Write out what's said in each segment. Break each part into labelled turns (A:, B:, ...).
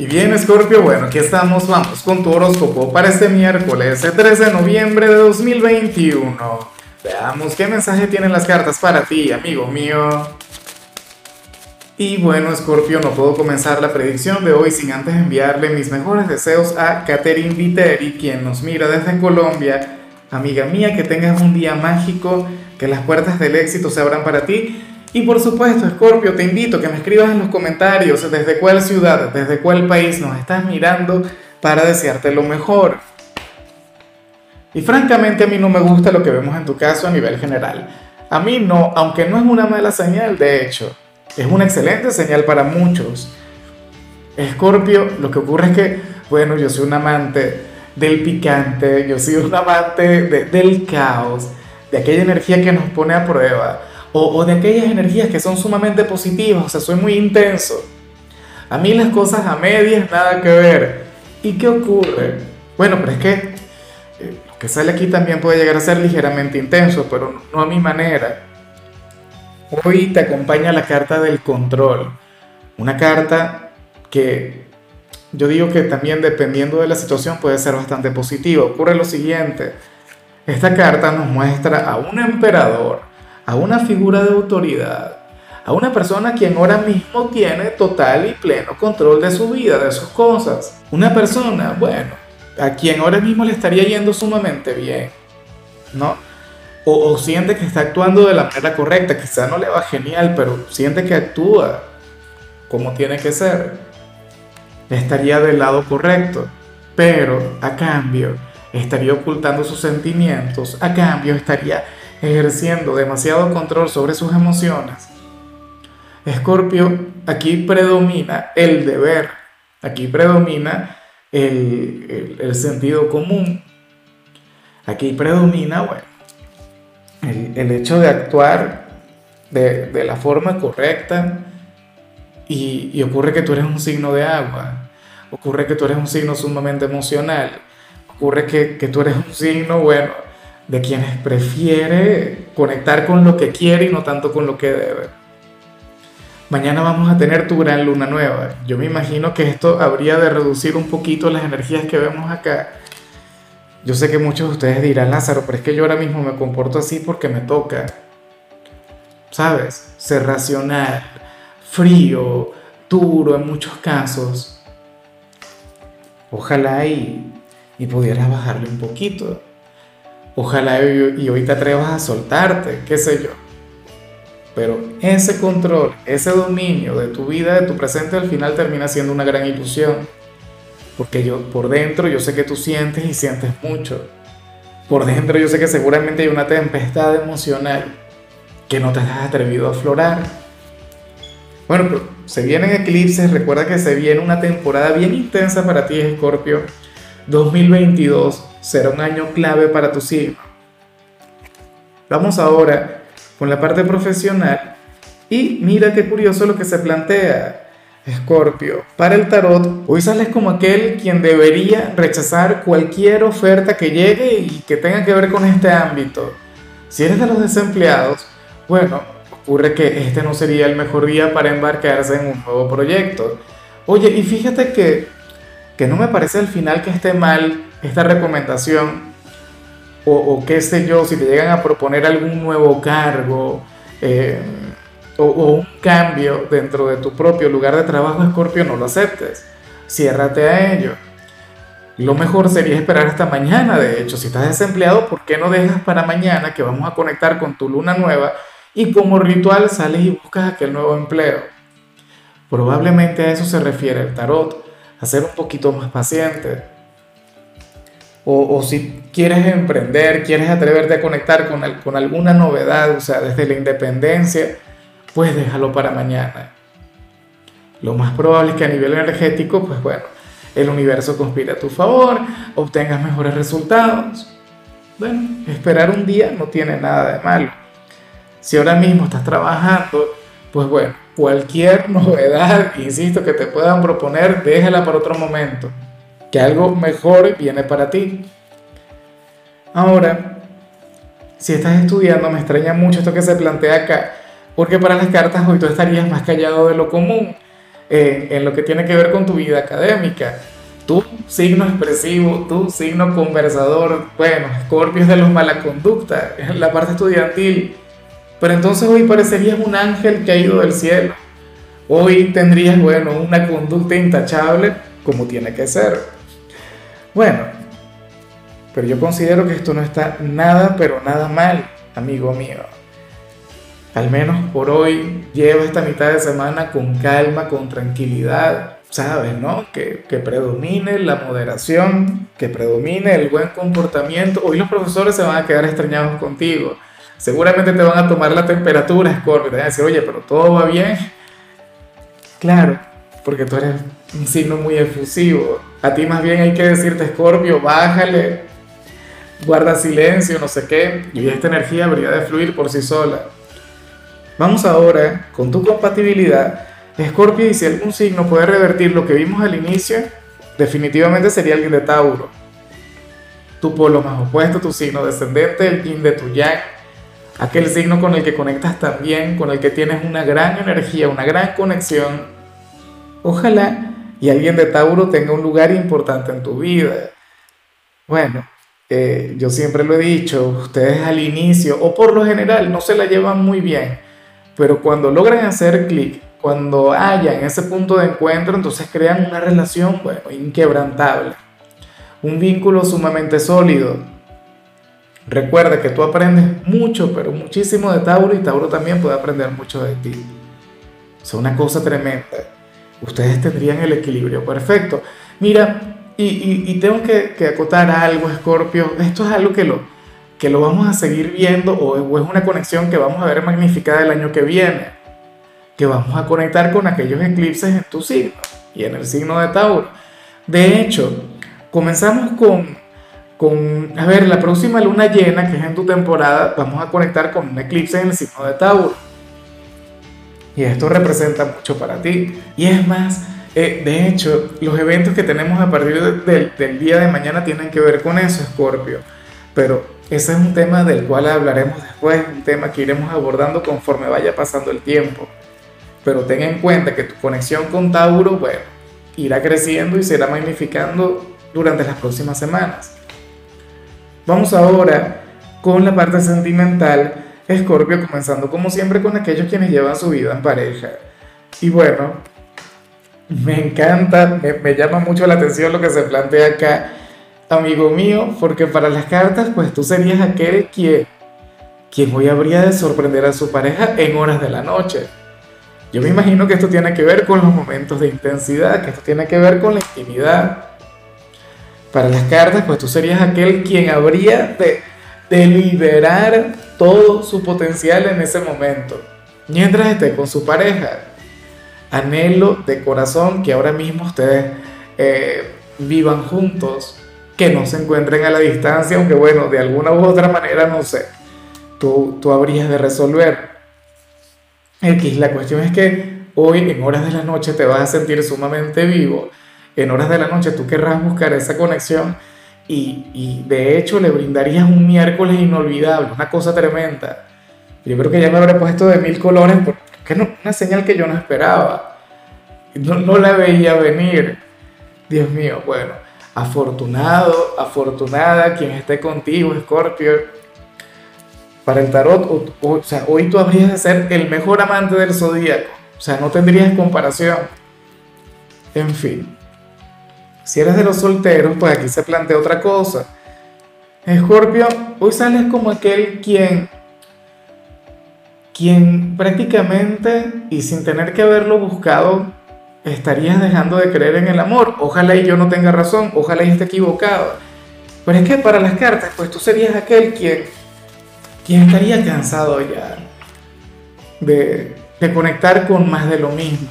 A: Y bien, Scorpio, bueno, aquí estamos, vamos con tu horóscopo para este miércoles, el 13 de noviembre de 2021. Veamos qué mensaje tienen las cartas para ti, amigo mío. Y bueno, Scorpio, no puedo comenzar la predicción de hoy sin antes enviarle mis mejores deseos a Catherine Viteri, quien nos mira desde Colombia. Amiga mía, que tengas un día mágico, que las puertas del éxito se abran para ti y por supuesto, Scorpio, te invito a que me escribas en los comentarios desde cuál ciudad, desde cuál país nos estás mirando para desearte lo mejor. Y francamente a mí no me gusta lo que vemos en tu caso a nivel general. A mí no, aunque no es una mala señal, de hecho, es una excelente señal para muchos. Escorpio, lo que ocurre es que, bueno, yo soy un amante del picante, yo soy un amante del caos, de aquella energía que nos pone a prueba o, de aquellas energías que son sumamente positivas, o sea, soy muy intenso. A mí las cosas a medias nada que ver. ¿Y qué ocurre? Bueno, pero es que eh, lo que sale aquí también puede llegar a ser ligeramente intenso, pero no a mi manera. Hoy te acompaña la carta del control. Una carta que yo digo que también dependiendo de la situación puede ser bastante positiva. Ocurre lo siguiente. Esta carta nos muestra a un emperador a una figura de autoridad, a una persona quien ahora mismo tiene total y pleno control de su vida, de sus cosas. Una persona, bueno, a quien ahora mismo le estaría yendo sumamente bien, ¿no? O, siente que está actuando de la manera correcta, quizá no le va genial, pero siente que actúa como tiene que ser. Estaría del lado correcto, pero a cambio estaría ocultando sus sentimientos, a cambio estaría ejerciendo demasiado control sobre sus emociones. Escorpio, aquí predomina el deber, aquí predomina el, sentido común, aquí predomina, bueno, el, hecho de actuar de, la forma correcta y, ocurre que tú eres un signo de agua, ocurre que tú eres un signo sumamente emocional, ocurre que, que tú eres un signo, bueno, de quienes prefiere conectar con lo que quiere y no tanto con lo que debe. Mañana vamos a tener tu gran luna nueva. Yo me imagino que esto habría de reducir un poquito las energías que vemos acá. Yo sé que muchos de ustedes dirán, Lázaro, pero es que yo ahora mismo me comporto así porque me toca. ¿Sabes? Ser racional, frío, duro en muchos casos. Ojalá y, y pudieras bajarle un poquito. Ojalá y, hoy te atrevas a soltarte, qué sé yo. Pero ese control, ese dominio de tu vida, de tu presente, al final termina siendo una gran ilusión. Porque yo por dentro yo sé que tú sientes y sientes mucho. Por dentro yo sé que seguramente hay una tempestad emocional que no te has atrevido a aflorar. Bueno, se vienen eclipses, recuerda que se viene una temporada bien intensa para ti, Scorpio. 2022 será un año clave para tu signo. Vamos ahora con la parte profesional y mira qué curioso lo que se plantea. Escorpio, para el tarot, hoy sales como aquel quien debería rechazar cualquier oferta que llegue y que tenga que ver con este ámbito. Si eres de los desempleados, bueno, ocurre que este no sería el mejor día para embarcarse en un nuevo proyecto. Oye, y fíjate que, que no me parece al final que esté mal esta recomendación, o, qué sé yo, si te llegan a proponer algún nuevo cargo eh, o, un cambio dentro de tu propio lugar de trabajo, Escorpio, no lo aceptes. Ciérrate a ello. Lo mejor sería esperar hasta mañana, de hecho, si estás desempleado, ¿por qué no dejas para mañana que vamos a conectar con tu luna nueva y como ritual sales y buscas aquel nuevo empleo? Probablemente a eso se refiere el tarot, a ser un poquito más paciente o, si quieres emprender, quieres atreverte a conectar con, con alguna novedad, o sea, desde la independencia, pues déjalo para mañana. Lo más probable es que a nivel energético, pues bueno, el universo conspire a tu favor, obtengas mejores resultados. Bueno, esperar un día no tiene nada de malo. Si ahora mismo estás trabajando, pues bueno, cualquier novedad, insisto, que te puedan proponer, déjala para otro momento que algo mejor viene para ti. Ahora, si estás estudiando, me extraña mucho esto que se plantea acá, porque para las cartas hoy tú estarías más callado de lo común. en, en lo que tiene que ver con tu vida académica. Tu signo expresivo, tu signo conversador, bueno, Scorpio es de los mala conducta, en la parte estudiantil. Pero entonces hoy parecerías un ángel caído del cielo. Hoy tendrías, bueno, una conducta intachable como tiene que ser. Bueno, pero yo considero que esto no está nada, pero nada mal, amigo mío. Al menos por hoy lleva esta mitad de semana con calma, con tranquilidad sabes, ¿no? Que, que, predomine la moderación, que predomine el buen comportamiento. Hoy los profesores se van a quedar extrañados contigo. Seguramente te van a tomar la temperatura, Scorpio. Te van a decir, oye, pero todo va bien. Claro, porque tú eres un signo muy efusivo. A ti más bien hay que decirte, Scorpio, bájale, guarda silencio, no sé qué. Y esta energía habría de fluir por sí sola. Vamos ahora con tu compatibilidad Escorpio y si algún signo puede revertir lo que vimos al inicio, definitivamente sería alguien de Tauro. Tu polo más opuesto, tu signo descendente, el yin de tu yang, aquel signo con el que conectas también, con el que tienes una gran energía, una gran conexión. Ojalá y alguien de Tauro tenga un lugar importante en tu vida. Bueno, eh, yo siempre lo he dicho, ustedes al inicio o por lo general no se la llevan muy bien, pero cuando logran hacer clic cuando haya en ese punto de encuentro, entonces crean una relación, inquebrantable, un vínculo sumamente sólido. Recuerda que tú aprendes mucho, pero muchísimo de Tauro y Tauro también puede aprender mucho de ti. Es una cosa tremenda. Ustedes tendrían el equilibrio perfecto. Mira, y, tengo que, acotar algo, Scorpio. Esto es algo que lo, que lo vamos a seguir viendo o, o es una conexión que vamos a ver magnificada el año que viene que vamos a conectar con aquellos eclipses en tu signo y en el signo de Tauro. De hecho, comenzamos con, con, a ver, la próxima luna llena, que es en tu temporada, vamos a conectar con un eclipse en el signo de Tauro. Y esto representa mucho para ti. Y es más, eh, de hecho, los eventos que tenemos a partir del día de mañana tienen que ver con eso, Scorpio. Pero ese es un tema del cual hablaremos después, un tema que iremos abordando conforme vaya pasando el tiempo pero ten en cuenta que tu conexión con Tauro, bueno, irá creciendo y se irá magnificando durante las próximas semanas. Vamos ahora con la parte sentimental, Escorpio, comenzando como siempre con aquellos quienes llevan su vida en pareja. Y bueno, me encanta, me, llama mucho la atención lo que se plantea acá, amigo mío, porque para las cartas, pues tú serías aquel quien, quien hoy habría de sorprender a su pareja en horas de la noche yo me imagino que esto tiene que ver con los momentos de intensidad, que esto tiene que ver con la intimidad. Para las cartas, pues tú serías aquel quien habría de, de liberar todo su potencial en ese momento, mientras esté con su pareja. Anhelo de corazón que ahora mismo ustedes eh, vivan juntos, que no se encuentren a la distancia, aunque bueno, de alguna u otra manera, no sé, tú, tú habrías de resolver. X, la cuestión es que hoy en horas de la noche te vas a sentir sumamente vivo, en horas de la noche tú querrás buscar esa conexión y, y de hecho le brindarías un miércoles inolvidable, una cosa tremenda. Yo creo que ya me habré puesto de mil colores porque no, una señal que yo no esperaba, no, no la veía venir. Dios mío, bueno, afortunado, afortunada quien esté contigo, Scorpio para el tarot, o, sea, hoy tú habrías de ser el mejor amante del zodíaco, o sea, no tendrías comparación. En fin, si eres de los solteros, pues aquí se plantea otra cosa. Escorpio, hoy sales como aquel quien, quien prácticamente y sin tener que haberlo buscado, estarías dejando de creer en el amor. Ojalá y yo no tenga razón, ojalá y esté equivocado. Pero es que para las cartas, pues tú serías aquel quien ¿Quién estaría cansado ya de, conectar con más de lo mismo?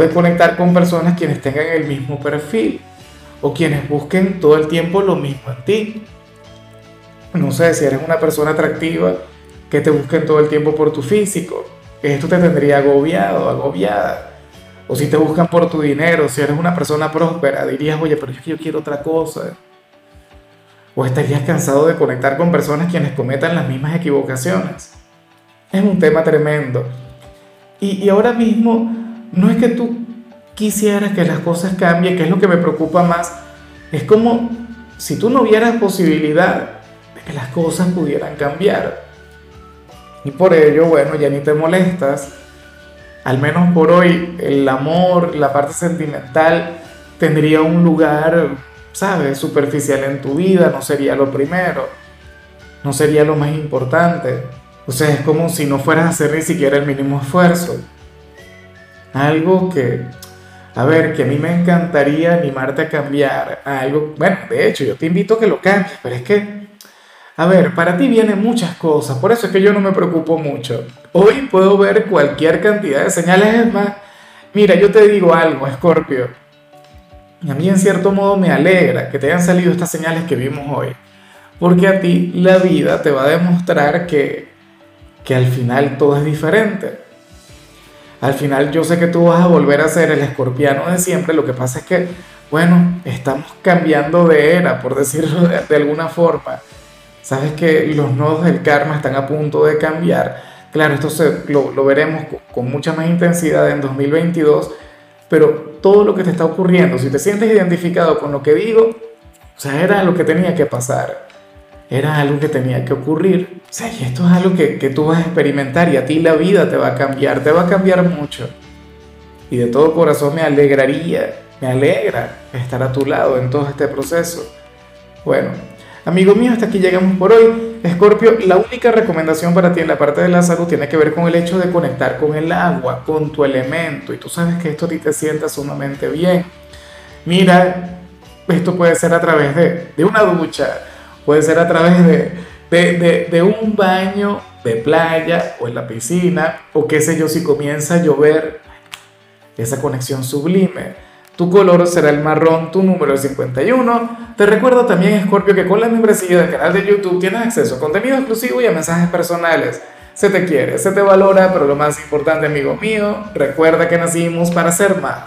A: De conectar con personas quienes tengan el mismo perfil o quienes busquen todo el tiempo lo mismo en ti. No sé, si eres una persona atractiva, que te busquen todo el tiempo por tu físico, esto te tendría agobiado, agobiada. O si te buscan por tu dinero, si eres una persona próspera, dirías, oye, pero yo quiero otra cosa. ¿O estarías cansado de conectar con personas quienes cometan las mismas equivocaciones? Es un tema tremendo. Y, ahora mismo no es que tú quisieras que las cosas cambien, que es lo que me preocupa más, es como si tú no vieras posibilidad de que las cosas pudieran cambiar. Y por ello, bueno, ya ni te molestas. Al menos por hoy, el amor, la parte sentimental, tendría un lugar, ¿sabes?, superficial en tu vida, no sería lo primero, no sería lo más importante. O sea, es como si no fueras a hacer ni siquiera el mínimo esfuerzo. Algo que, a ver, que a mí me encantaría animarte a cambiar. Algo, bueno, de hecho, yo te invito a que lo cambies, pero es que, a ver, para ti vienen muchas cosas, por eso es que yo no me preocupo mucho. Hoy puedo ver cualquier cantidad de señales, es más, mira, yo te digo algo, Scorpio. A mí en cierto modo me alegra que te hayan salido estas señales que vimos hoy, porque a ti la vida te va a demostrar que, que al final todo es diferente al final yo sé que tú vas a volver a ser el escorpiano de siempre, lo que pasa es que, bueno, estamos cambiando de era, por decirlo de, alguna forma. Sabes que los nodos del karma están a punto de cambiar. Claro, esto lo, lo veremos con, mucha más intensidad en 2022, pero todo lo que te está ocurriendo, si te sientes identificado con lo que digo, o sea, era lo que tenía que pasar era algo que tenía que ocurrir. O sea, y esto es algo que, que, tú vas a experimentar y a ti la vida te va a cambiar, te va a cambiar mucho. Y de todo corazón me alegraría, me alegra estar a tu lado en todo este proceso. Bueno, amigo mío, hasta aquí llegamos por hoy. Escorpio, la única recomendación para ti en la parte de la salud tiene que ver con el hecho de conectar con el agua, con tu elemento. Y tú sabes que esto a ti te sienta sumamente bien. Mira, esto puede ser a través de, de una ducha, Puede ser a través de, de, de, un baño de playa o en la piscina, o qué sé yo, si comienza a llover, esa conexión sublime. Tu color será el marrón, tu número es 51. Te recuerdo también, Scorpio, que con la membresía del canal de YouTube tienes acceso a contenido exclusivo y a mensajes personales. Se te quiere, se te valora, pero lo más importante, amigo mío, recuerda que nacimos para ser más.